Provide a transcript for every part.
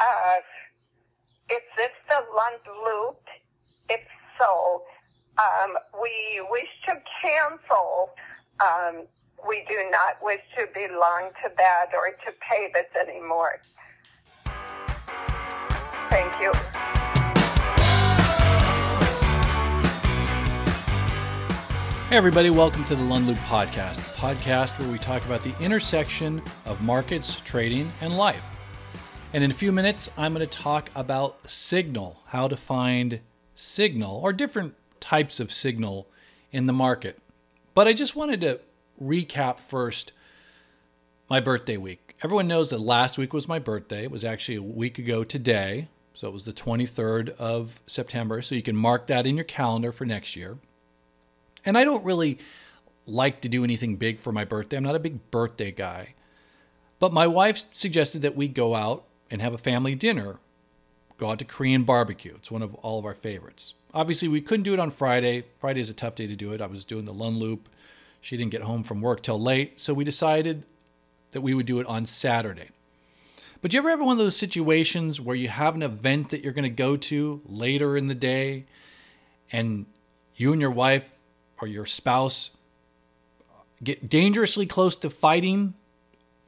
Uh, is this the Lund Loop? If so, um, we wish to cancel. Um, we do not wish to belong to that or to pay this anymore. Thank you. Hey, everybody, welcome to the Lund Loop Podcast, the podcast where we talk about the intersection of markets, trading, and life. And in a few minutes, I'm going to talk about signal, how to find signal or different types of signal in the market. But I just wanted to recap first my birthday week. Everyone knows that last week was my birthday. It was actually a week ago today. So it was the 23rd of September. So you can mark that in your calendar for next year. And I don't really like to do anything big for my birthday. I'm not a big birthday guy. But my wife suggested that we go out and have a family dinner, go out to Korean barbecue. It's one of all of our favorites. Obviously, we couldn't do it on Friday. Friday is a tough day to do it. I was doing the Lund Loop. She didn't get home from work till late. So we decided that we would do it on Saturday. But do you ever have one of those situations where you have an event that you're going to go to later in the day and you and your wife or your spouse get dangerously close to fighting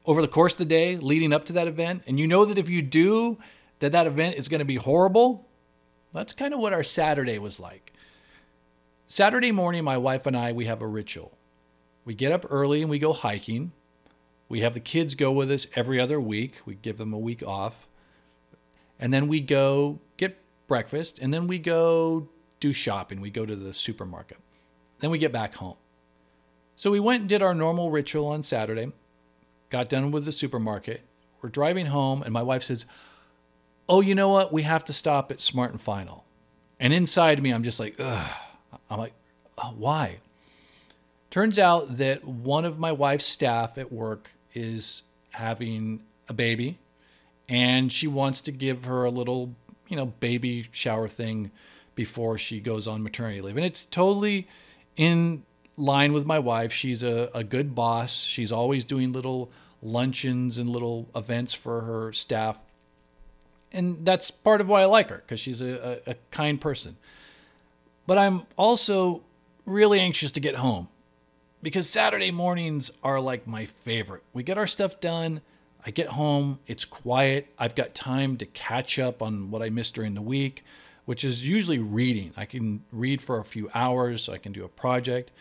over the course of the day leading up to that event and you know that if you do that that event is going to be horrible that's kind of what our saturday was like. Saturday morning my wife and i we have a ritual. We get up early and we go hiking. We have the kids go with us every other week. We give them a week off. And then we go get breakfast and then we go do shopping. We go to the supermarket. Then we get back home. So we went and did our normal ritual on Saturday, got done with the supermarket. We're driving home, and my wife says, Oh, you know what? We have to stop at Smart and Final. And inside me, I'm just like, Ugh. I'm like, oh, why? Turns out that one of my wife's staff at work is having a baby, and she wants to give her a little, you know, baby shower thing before she goes on maternity leave. And it's totally in line with my wife. She's a, a good boss. She's always doing little luncheons and little events for her staff. And that's part of why I like her, because she's a, a, a kind person. But I'm also really anxious to get home because Saturday mornings are like my favorite. We get our stuff done. I get home, it's quiet. I've got time to catch up on what I missed during the week which is usually reading. I can read for a few hours, I can do a project.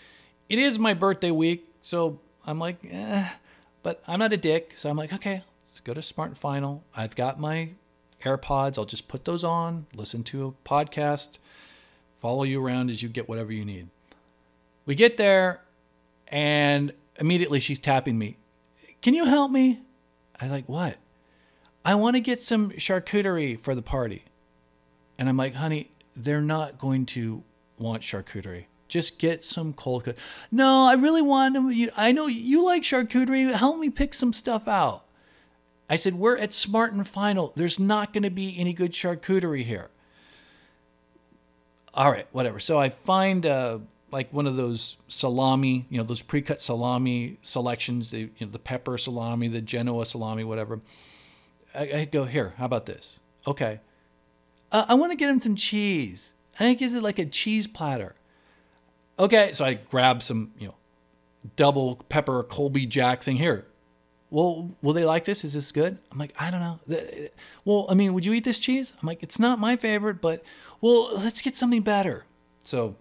It is my birthday week, so I'm like, eh, but I'm not a dick. So I'm like, okay, let's go to Smart and Final. I've got my AirPods. I'll just put those on, listen to a podcast, follow you around as you get whatever you need. We get there, and immediately she's tapping me. Can you help me? I like, what? I want to get some charcuterie for the party. And I'm like, honey, they're not going to want charcuterie. Just get some cold cut. No, I really want them. I know you like charcuterie. Help me pick some stuff out. I said, we're at Smart and Final. There's not going to be any good charcuterie here. All right, whatever. So I find uh, like one of those salami, you know, those pre-cut salami selections, the, you know, the pepper salami, the Genoa salami, whatever. I, I go, here, how about this? Okay. Uh, I want to get him some cheese. I think is it like a cheese platter. Okay, so I grab some, you know, double pepper Colby Jack thing here. Well, will they like this? Is this good? I'm like, I don't know. Well, I mean, would you eat this cheese? I'm like, it's not my favorite, but well, let's get something better. So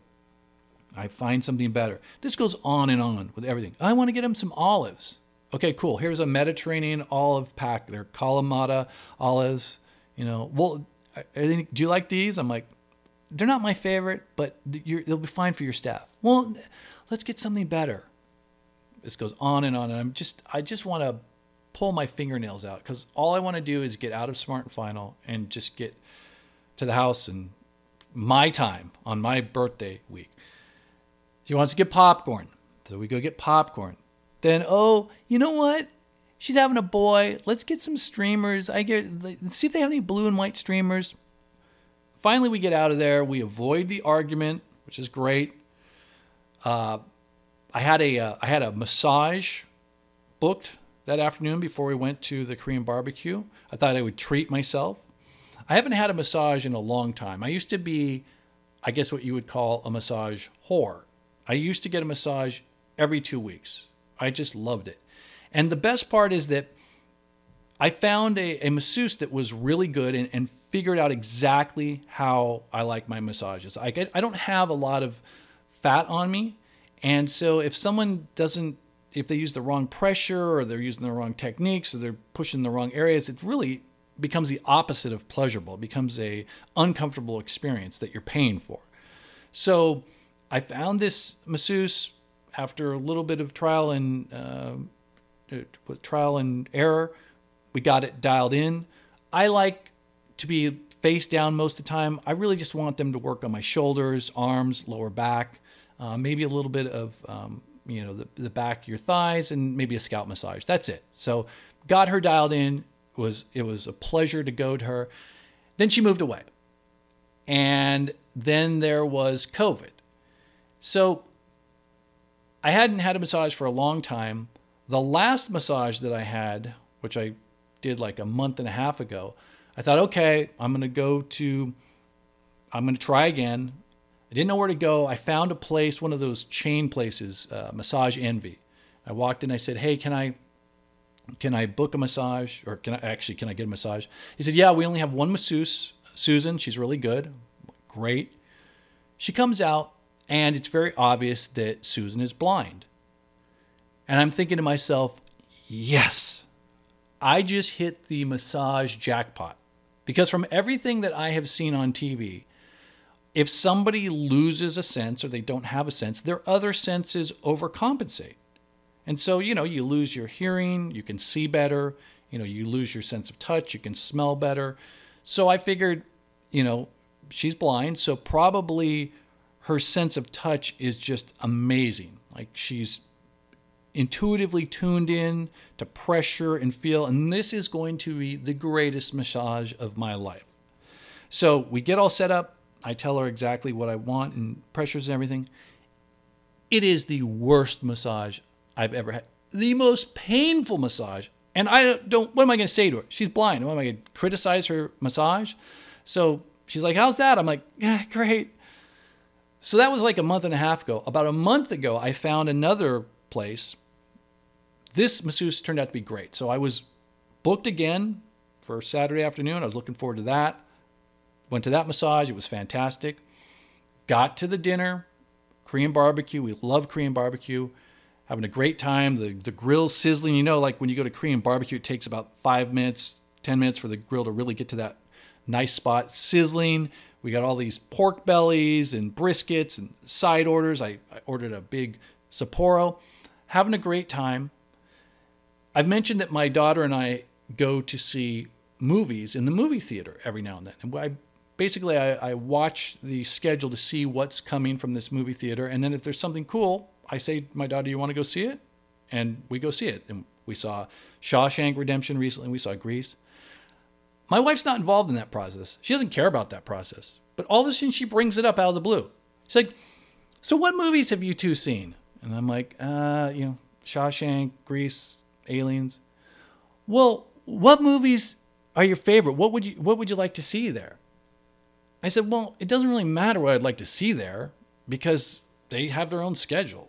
I find something better. This goes on and on with everything. I want to get him some olives. Okay, cool. Here's a Mediterranean olive pack. They're Kalamata olives. You know, well, do you like these? I'm like, they're not my favorite, but they'll be fine for your staff. Well, let's get something better. This goes on and on, and I'm just, I just want to pull my fingernails out because all I want to do is get out of Smart and Final and just get to the house and my time on my birthday week. She wants to get popcorn, so we go get popcorn. Then, oh, you know what? she's having a boy. Let's get some streamers. I get see if they have any blue and white streamers. Finally, we get out of there. We avoid the argument, which is great. Uh, I had a uh, I had a massage booked that afternoon before we went to the Korean barbecue. I thought I would treat myself. I haven't had a massage in a long time. I used to be, I guess, what you would call a massage whore. I used to get a massage every two weeks. I just loved it. And the best part is that I found a, a masseuse that was really good and, and figured out exactly how I like my massages. I, get, I don't have a lot of fat on me. And so if someone doesn't, if they use the wrong pressure or they're using the wrong techniques or they're pushing the wrong areas, it really becomes the opposite of pleasurable. It becomes a uncomfortable experience that you're paying for. So I found this masseuse after a little bit of trial and uh, trial and error. We got it dialed in. I like to be face down most of the time. I really just want them to work on my shoulders, arms, lower back, uh, maybe a little bit of um, you know the, the back of your thighs, and maybe a scalp massage. That's it. So got her dialed in. It was it was a pleasure to go to her. Then she moved away, and then there was COVID. So I hadn't had a massage for a long time. The last massage that I had, which I did like a month and a half ago, I thought, okay, I'm going to go to, I'm going to try again. I didn't know where to go. I found a place, one of those chain places, uh, Massage Envy. I walked in. I said, "Hey, can I, can I book a massage, or can I actually can I get a massage?" He said, "Yeah, we only have one masseuse, Susan. She's really good, great." She comes out, and it's very obvious that Susan is blind. And I'm thinking to myself, "Yes, I just hit the massage jackpot." Because from everything that I have seen on TV, if somebody loses a sense or they don't have a sense, their other senses overcompensate. And so, you know, you lose your hearing, you can see better, you know, you lose your sense of touch, you can smell better. So I figured, you know, she's blind, so probably her sense of touch is just amazing. Like she's intuitively tuned in to pressure and feel. And this is going to be the greatest massage of my life. So we get all set up. I tell her exactly what I want and pressures and everything. It is the worst massage I've ever had. The most painful massage. And I don't, what am I going to say to her? She's blind. What am I going to criticize her massage? So she's like, How's that? I'm like, Yeah, great. So that was like a month and a half ago. About a month ago, I found another place this masseuse turned out to be great. So I was booked again for Saturday afternoon. I was looking forward to that. Went to that massage. It was fantastic. Got to the dinner, Korean barbecue. We love Korean barbecue. Having a great time. The the grill sizzling. You know, like when you go to Korean barbecue, it takes about five minutes, ten minutes for the grill to really get to that nice spot. Sizzling. We got all these pork bellies and briskets and side orders. I, I ordered a big Sapporo. Having a great time. I've mentioned that my daughter and I go to see movies in the movie theater every now and then. And I basically I, I, watch the schedule to see what's coming from this movie theater, and then if there's something cool, I say, "My daughter, you want to go see it?" And we go see it. And we saw Shawshank Redemption recently. We saw Grease. My wife's not involved in that process. She doesn't care about that process. But all of a sudden, she brings it up out of the blue. She's like, "So what movies have you two seen?" And I'm like, "Uh, you know, Shawshank, Grease, aliens. Well, what movies are your favorite? What would you what would you like to see there? I said, well, it doesn't really matter what I'd like to see there because they have their own schedule.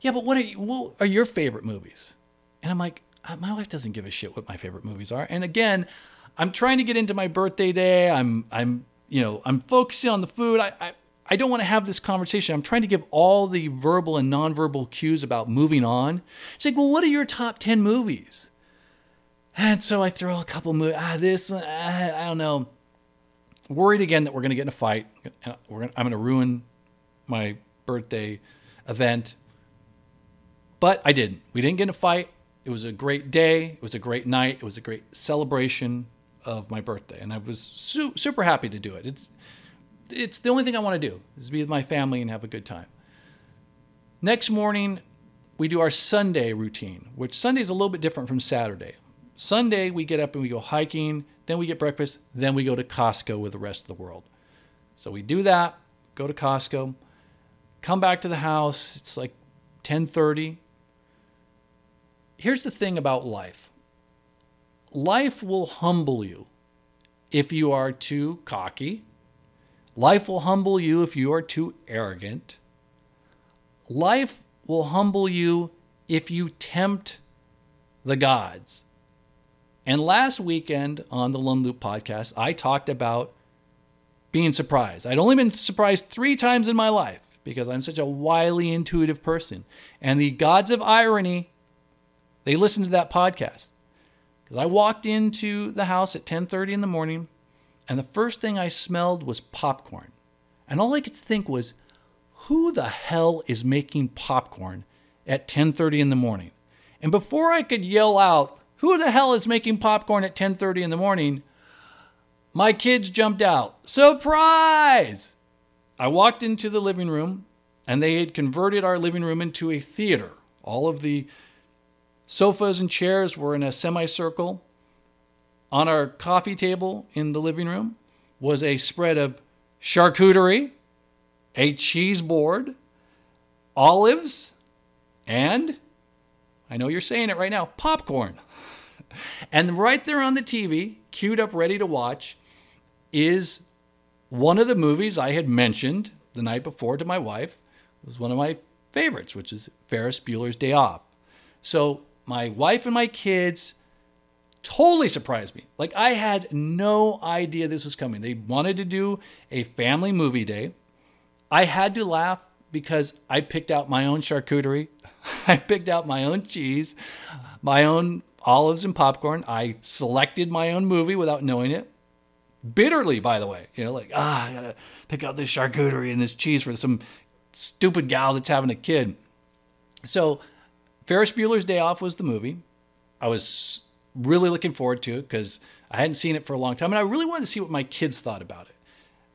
Yeah, but what are you, what are your favorite movies? And I'm like, uh, my wife doesn't give a shit what my favorite movies are. And again, I'm trying to get into my birthday day. I'm I'm you know I'm focusing on the food. I, I I don't want to have this conversation. I'm trying to give all the verbal and nonverbal cues about moving on. It's like, well, what are your top 10 movies? And so I throw a couple movies. Ah, this one, ah, I don't know. Worried again that we're going to get in a fight. Gonna, I'm going to ruin my birthday event. But I didn't. We didn't get in a fight. It was a great day. It was a great night. It was a great celebration of my birthday. And I was su- super happy to do it. It's, it's the only thing I want to do is be with my family and have a good time. Next morning, we do our Sunday routine, which Sunday is a little bit different from Saturday. Sunday, we get up and we go hiking, then we get breakfast, then we go to Costco with the rest of the world. So we do that, go to Costco, come back to the house. It's like 10:30. here's the thing about life life will humble you if you are too cocky, life will humble you if you are too arrogant, life will humble you if you tempt the gods. And last weekend on the Lund Loop podcast, I talked about being surprised. I'd only been surprised three times in my life because I'm such a wily, intuitive person. And the gods of irony, they listened to that podcast. Because I walked into the house at 10:30 in the morning, and the first thing I smelled was popcorn. And all I could think was, who the hell is making popcorn at 10:30 in the morning? And before I could yell out, who the hell is making popcorn at 10:30 in the morning? My kids jumped out. Surprise! I walked into the living room and they had converted our living room into a theater. All of the sofas and chairs were in a semicircle. On our coffee table in the living room was a spread of charcuterie, a cheese board, olives, and I know you're saying it right now popcorn. And right there on the TV, queued up, ready to watch, is one of the movies I had mentioned the night before to my wife. It was one of my favorites, which is Ferris Bueller's Day Off. So my wife and my kids totally surprised me. Like I had no idea this was coming. They wanted to do a family movie day. I had to laugh because I picked out my own charcuterie. I picked out my own cheese, my own olives and popcorn. I selected my own movie without knowing it. Bitterly, by the way. You know, like, ah, I gotta pick out this charcuterie and this cheese for some stupid gal that's having a kid. So, Ferris Bueller's Day Off was the movie. I was really looking forward to it because I hadn't seen it for a long time and I really wanted to see what my kids thought about it.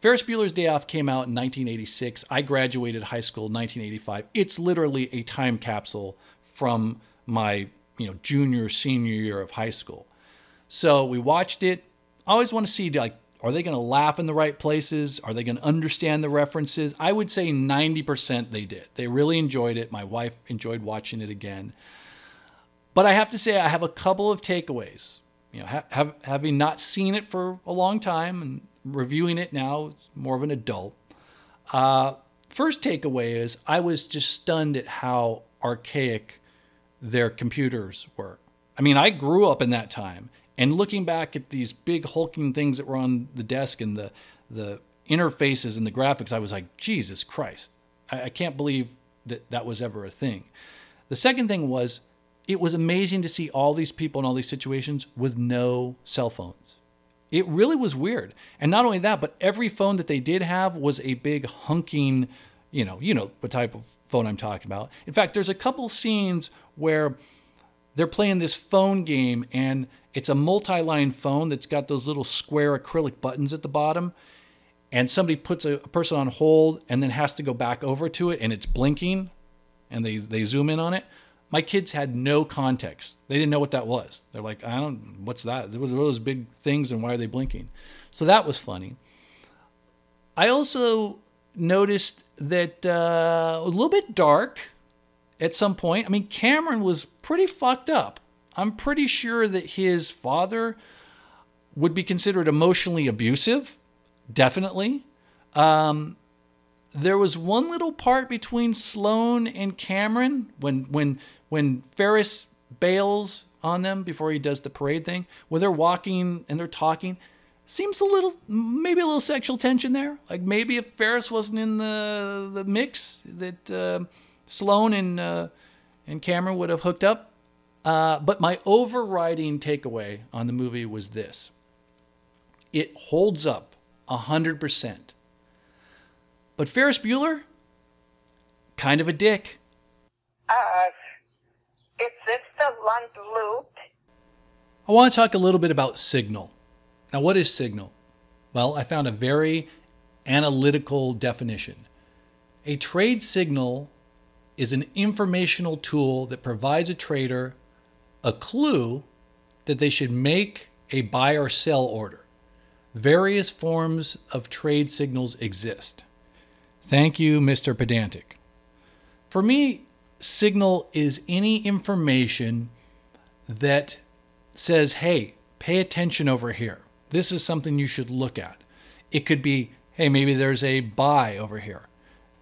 Ferris Bueller's Day Off came out in 1986. I graduated high school in 1985. It's literally a time capsule from my you know junior senior year of high school. So we watched it. I always want to see like are they going to laugh in the right places? Are they going to understand the references? I would say 90% they did. They really enjoyed it. My wife enjoyed watching it again. But I have to say I have a couple of takeaways. You know, have, having not seen it for a long time and reviewing it now, more of an adult. Uh, first takeaway is I was just stunned at how archaic their computers were. I mean, I grew up in that time, and looking back at these big hulking things that were on the desk and the the interfaces and the graphics, I was like, Jesus Christ, I, I can't believe that that was ever a thing. The second thing was, it was amazing to see all these people in all these situations with no cell phones. It really was weird. And not only that, but every phone that they did have was a big hunking, you know, you know what type of phone I'm talking about. In fact, there's a couple scenes where they're playing this phone game and it's a multi-line phone that's got those little square acrylic buttons at the bottom and somebody puts a, a person on hold and then has to go back over to it and it's blinking and they they zoom in on it my kids had no context. They didn't know what that was. They're like, I don't, what's that? There was those big things, and why are they blinking? So that was funny. I also noticed that uh, a little bit dark at some point. I mean, Cameron was pretty fucked up. I'm pretty sure that his father would be considered emotionally abusive, definitely. Um, there was one little part between Sloane and Cameron when when when Ferris bails on them before he does the parade thing, where they're walking and they're talking, seems a little maybe a little sexual tension there. Like maybe if Ferris wasn't in the the mix, that uh, Sloane and uh, and Cameron would have hooked up. Uh, but my overriding takeaway on the movie was this: it holds up hundred percent. But Ferris Bueller, kind of a dick. Uh, is this the Lund Loop? I want to talk a little bit about Signal. Now, what is Signal? Well, I found a very analytical definition. A trade signal is an informational tool that provides a trader a clue that they should make a buy or sell order. Various forms of trade signals exist. Thank you, Mr. Pedantic. For me, signal is any information that says, hey, pay attention over here. This is something you should look at. It could be, hey, maybe there's a buy over here.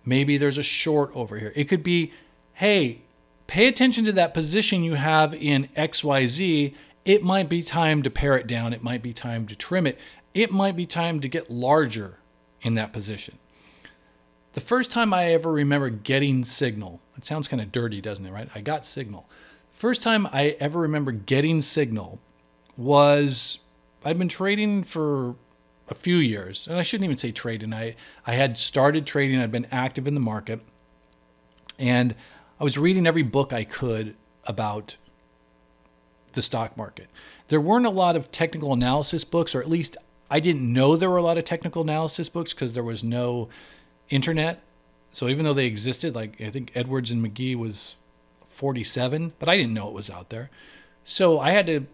Maybe there's a short over here. It could be, hey, pay attention to that position you have in XYZ. It might be time to pare it down. It might be time to trim it. It might be time to get larger in that position. The first time I ever remember getting signal, it sounds kind of dirty, doesn't it, right? I got signal. First time I ever remember getting signal was I'd been trading for a few years, and I shouldn't even say trading. I, I had started trading, I'd been active in the market, and I was reading every book I could about the stock market. There weren't a lot of technical analysis books, or at least I didn't know there were a lot of technical analysis books because there was no internet. So even though they existed, like I think Edwards and Magee was 47, but I didn't know it was out there. So I had to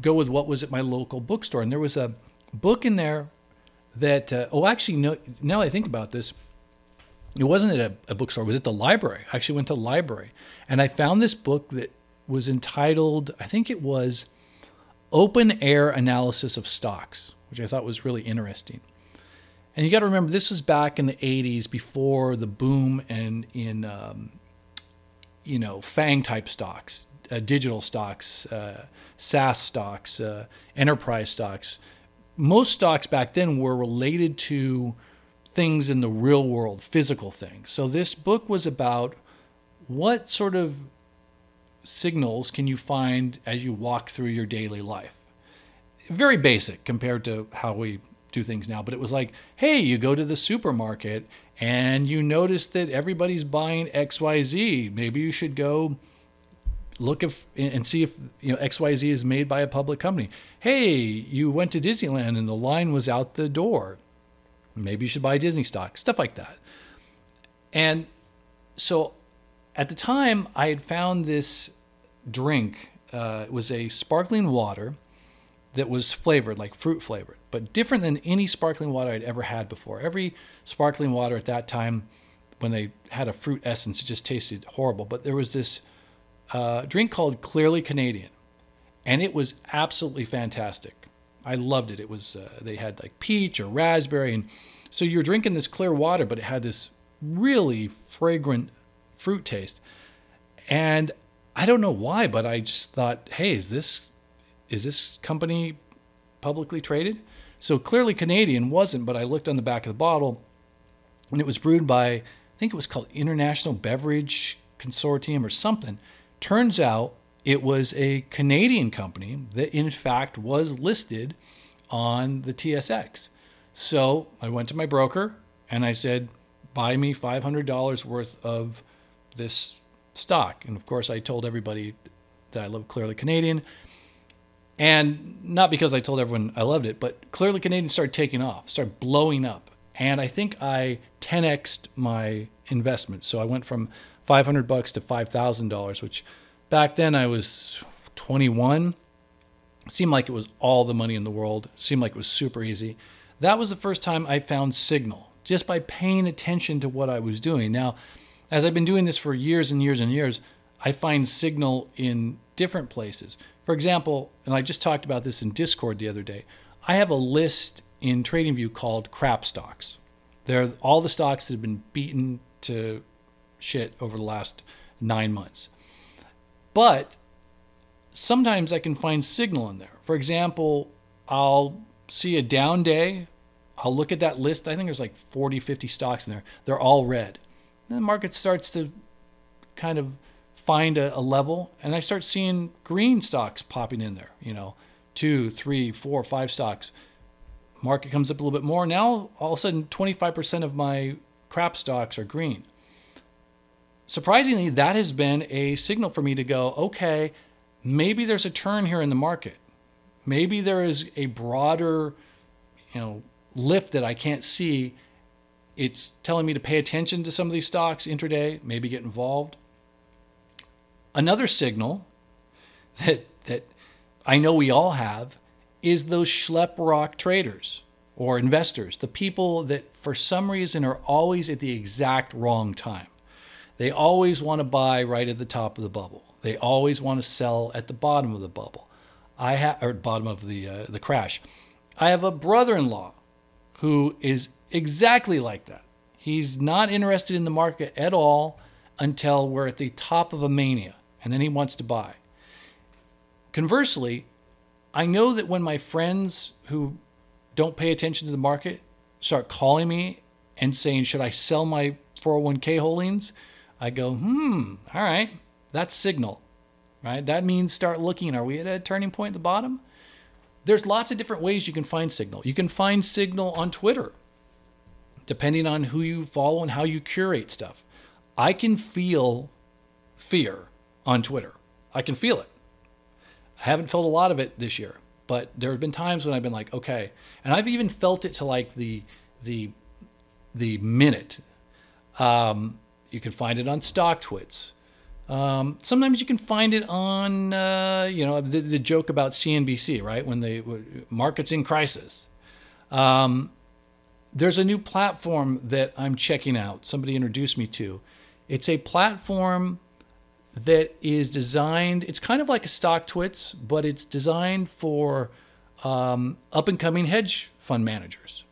go with what was at my local bookstore. And there was a book in there that, uh, oh, actually, no, now I think about this, it wasn't at a, a bookstore, it was at the library. I actually went to the library and I found this book that was entitled, I think it was Open Air Analysis of Stocks, which I thought was really interesting. And you got to remember, this was back in the 80s before the boom and in, um, you know, FANG type stocks, uh, digital stocks, uh, SaaS stocks, uh, enterprise stocks. Most stocks back then were related to things in the real world, physical things. So this book was about what sort of signals can you find as you walk through your daily life. Very basic compared to how we do things now, but it was like, hey, you go to the supermarket and you notice that everybody's buying XYZ. Maybe you should go look if and see if you know XYZ is made by a public company. Hey, you went to Disneyland and the line was out the door. Maybe you should buy Disney stock, stuff like that. And so at the time, I had found this drink. Uh, it was a sparkling water that was flavored, like fruit flavored, but different than any sparkling water I'd ever had before. Every sparkling water at that time, when they had a fruit essence, it just tasted horrible. But there was this uh, drink called Clearly Canadian, and it was absolutely fantastic. I loved it. It was uh, they had like peach or raspberry, and so you're drinking this clear water, but it had this really fragrant fruit taste. And I don't know why, but I just thought, hey, is this is this company publicly traded? So clearly Canadian wasn't, but I looked on the back of the bottle, and it was brewed by I think it was called International Beverage Consortium or something. Turns out it was a Canadian company that, in fact, was listed on the TSX. So I went to my broker and I said, buy me $500 worth of this stock. And of course, I told everybody that I love Clearly Canadian. And not because I told everyone I loved it, but Clearly Canadian started taking off, started blowing up. And I think I 10xed my investment. So I went from 500 bucks to $5,000, which back then I was 21. Seemed like it was all the money in the world. Seemed like it was super easy. That was the first time I found signal just by paying attention to what I was doing. Now, as I've been doing this for years and years and years, I find signal in different places. For example, and I just talked about this in Discord the other day, I have a list in TradingView called crap stocks. They're all the stocks that have been beaten to shit over the last nine months. But sometimes I can find signal in there. For example, I'll see a down day. I'll look at that list. I think there's like 40, 50 stocks in there. They're all red. And the market starts to kind of find a, a, level, and I start seeing green stocks popping in there. You know, two, three, four, five stocks. Market comes up a little bit more. Now all of a sudden, 25% of my crap stocks are green surprisingly, that has been a signal for me to go, okay, maybe there's a turn here in the market. Maybe there is a broader, you know, lift that I can't see. It's telling me to pay attention to some of these stocks intraday, maybe get involved. Another signal that that I know we all have is those Schleprock traders or investors, the people that for some reason are always at the exact wrong time. They always want to buy right at the top of the bubble. They always want to sell at the bottom of the bubble. I have or bottom of the uh, the crash. I have a brother-in-law who is exactly like that. He's not interested in the market at all until we're at the top of a mania, and then he wants to buy. Conversely, I know that when my friends who don't pay attention to the market start calling me and saying, Should I sell my 401k holdings? I go, Hmm, all right, that's signal, right? That means start looking. Are we at a turning point at the bottom? There's lots of different ways you can find signal. You can find signal on Twitter, depending on who you follow and how you curate stuff. I can feel fear on Twitter. I can feel it. I haven't felt a lot of it this year, but there have been times when I've been like, okay, and I've even felt it to like the the the minute. Um, you can find it on StockTwits. Um, sometimes you can find it on, uh, you know, the, the, joke about CNBC, right? When the market's in crisis. Um, there's a new platform that I'm checking out. Somebody introduced me to. It's a platform that is designed. It's kind of like a StockTwits, but it's designed for um, up and coming hedge fund managers,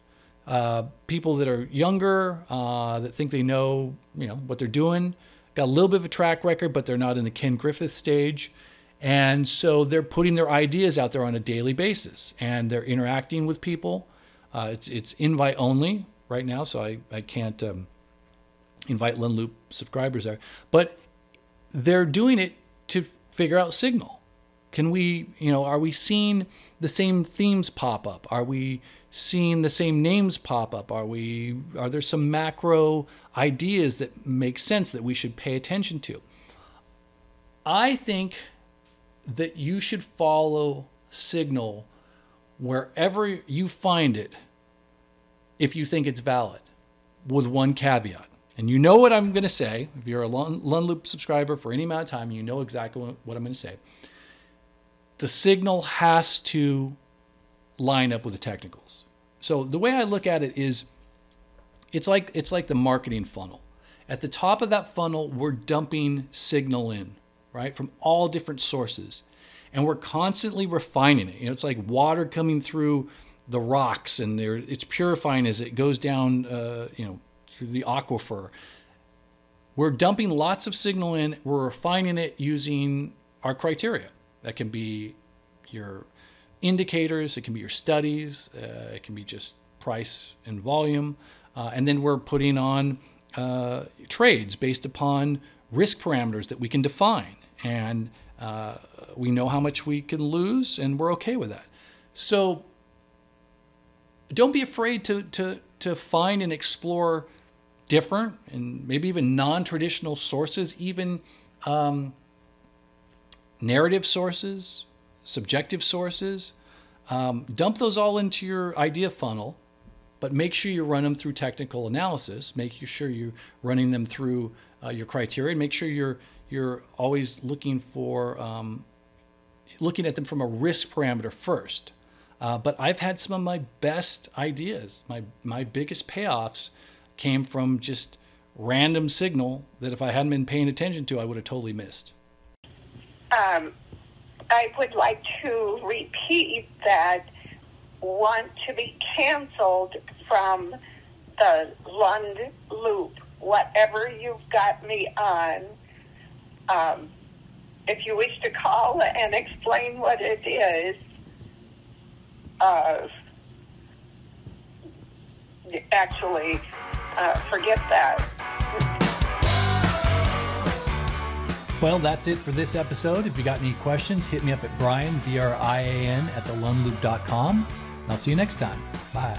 uh, people that are younger, uh, that think they know, you know, what they're doing. Got a little bit of a track record, but they're not in the Ken Griffith stage. And so they're putting their ideas out there on a daily basis, and they're interacting with people. Uh, it's it's invite only right now, so I I can't um, invite Lund Loop subscribers there. But they're doing it to figure out signal. Can we, you know, are we seeing the same themes pop up? Are we seeing the same names pop up? Are we are there some macro ideas that make sense that we should pay attention to? I think that you should follow signal wherever you find it if you think it's valid with one caveat. And you know what I'm going to say. If you're a Lund Loop subscriber for any amount of time, you know exactly what I'm going to say. The signal has to line up with the technicals. So the way I look at it is it's like it's like the marketing funnel. At the top of that funnel, we're dumping signal in, right? From all different sources. And we're constantly refining it. You know, it's like water coming through the rocks and it's purifying as it goes down, uh, you know, through the aquifer. We're dumping lots of signal in, we're refining it using our criteria. That can be your indicators, it can be your studies, uh, it can be just price and volume. Uh, and then we're putting on uh, trades based upon risk parameters that we can define. And uh, we know how much we can lose, and we're okay with that. So don't be afraid to, to, to find and explore different and maybe even non traditional sources, even um, narrative sources, subjective sources. Um, dump those all into your idea funnel, but make sure you run them through technical analysis. Make sure you're running them through uh, your criteria. Make sure you're you're always looking for um, looking at them from a risk parameter first. Uh, but I've had some of my best ideas, my my biggest payoffs came from just random signal that if I hadn't been paying attention to, I would have totally missed. Um, I would like to repeat that want to be canceled from the Lund loop, whatever you've got me on. Um, if you wish to call and explain what it is, uh, actually, uh, forget that. Well, that's it for this episode. If you got any questions, hit me up at Brian, B R I A N, at thelundloop.com. I'll see you next time. Bye.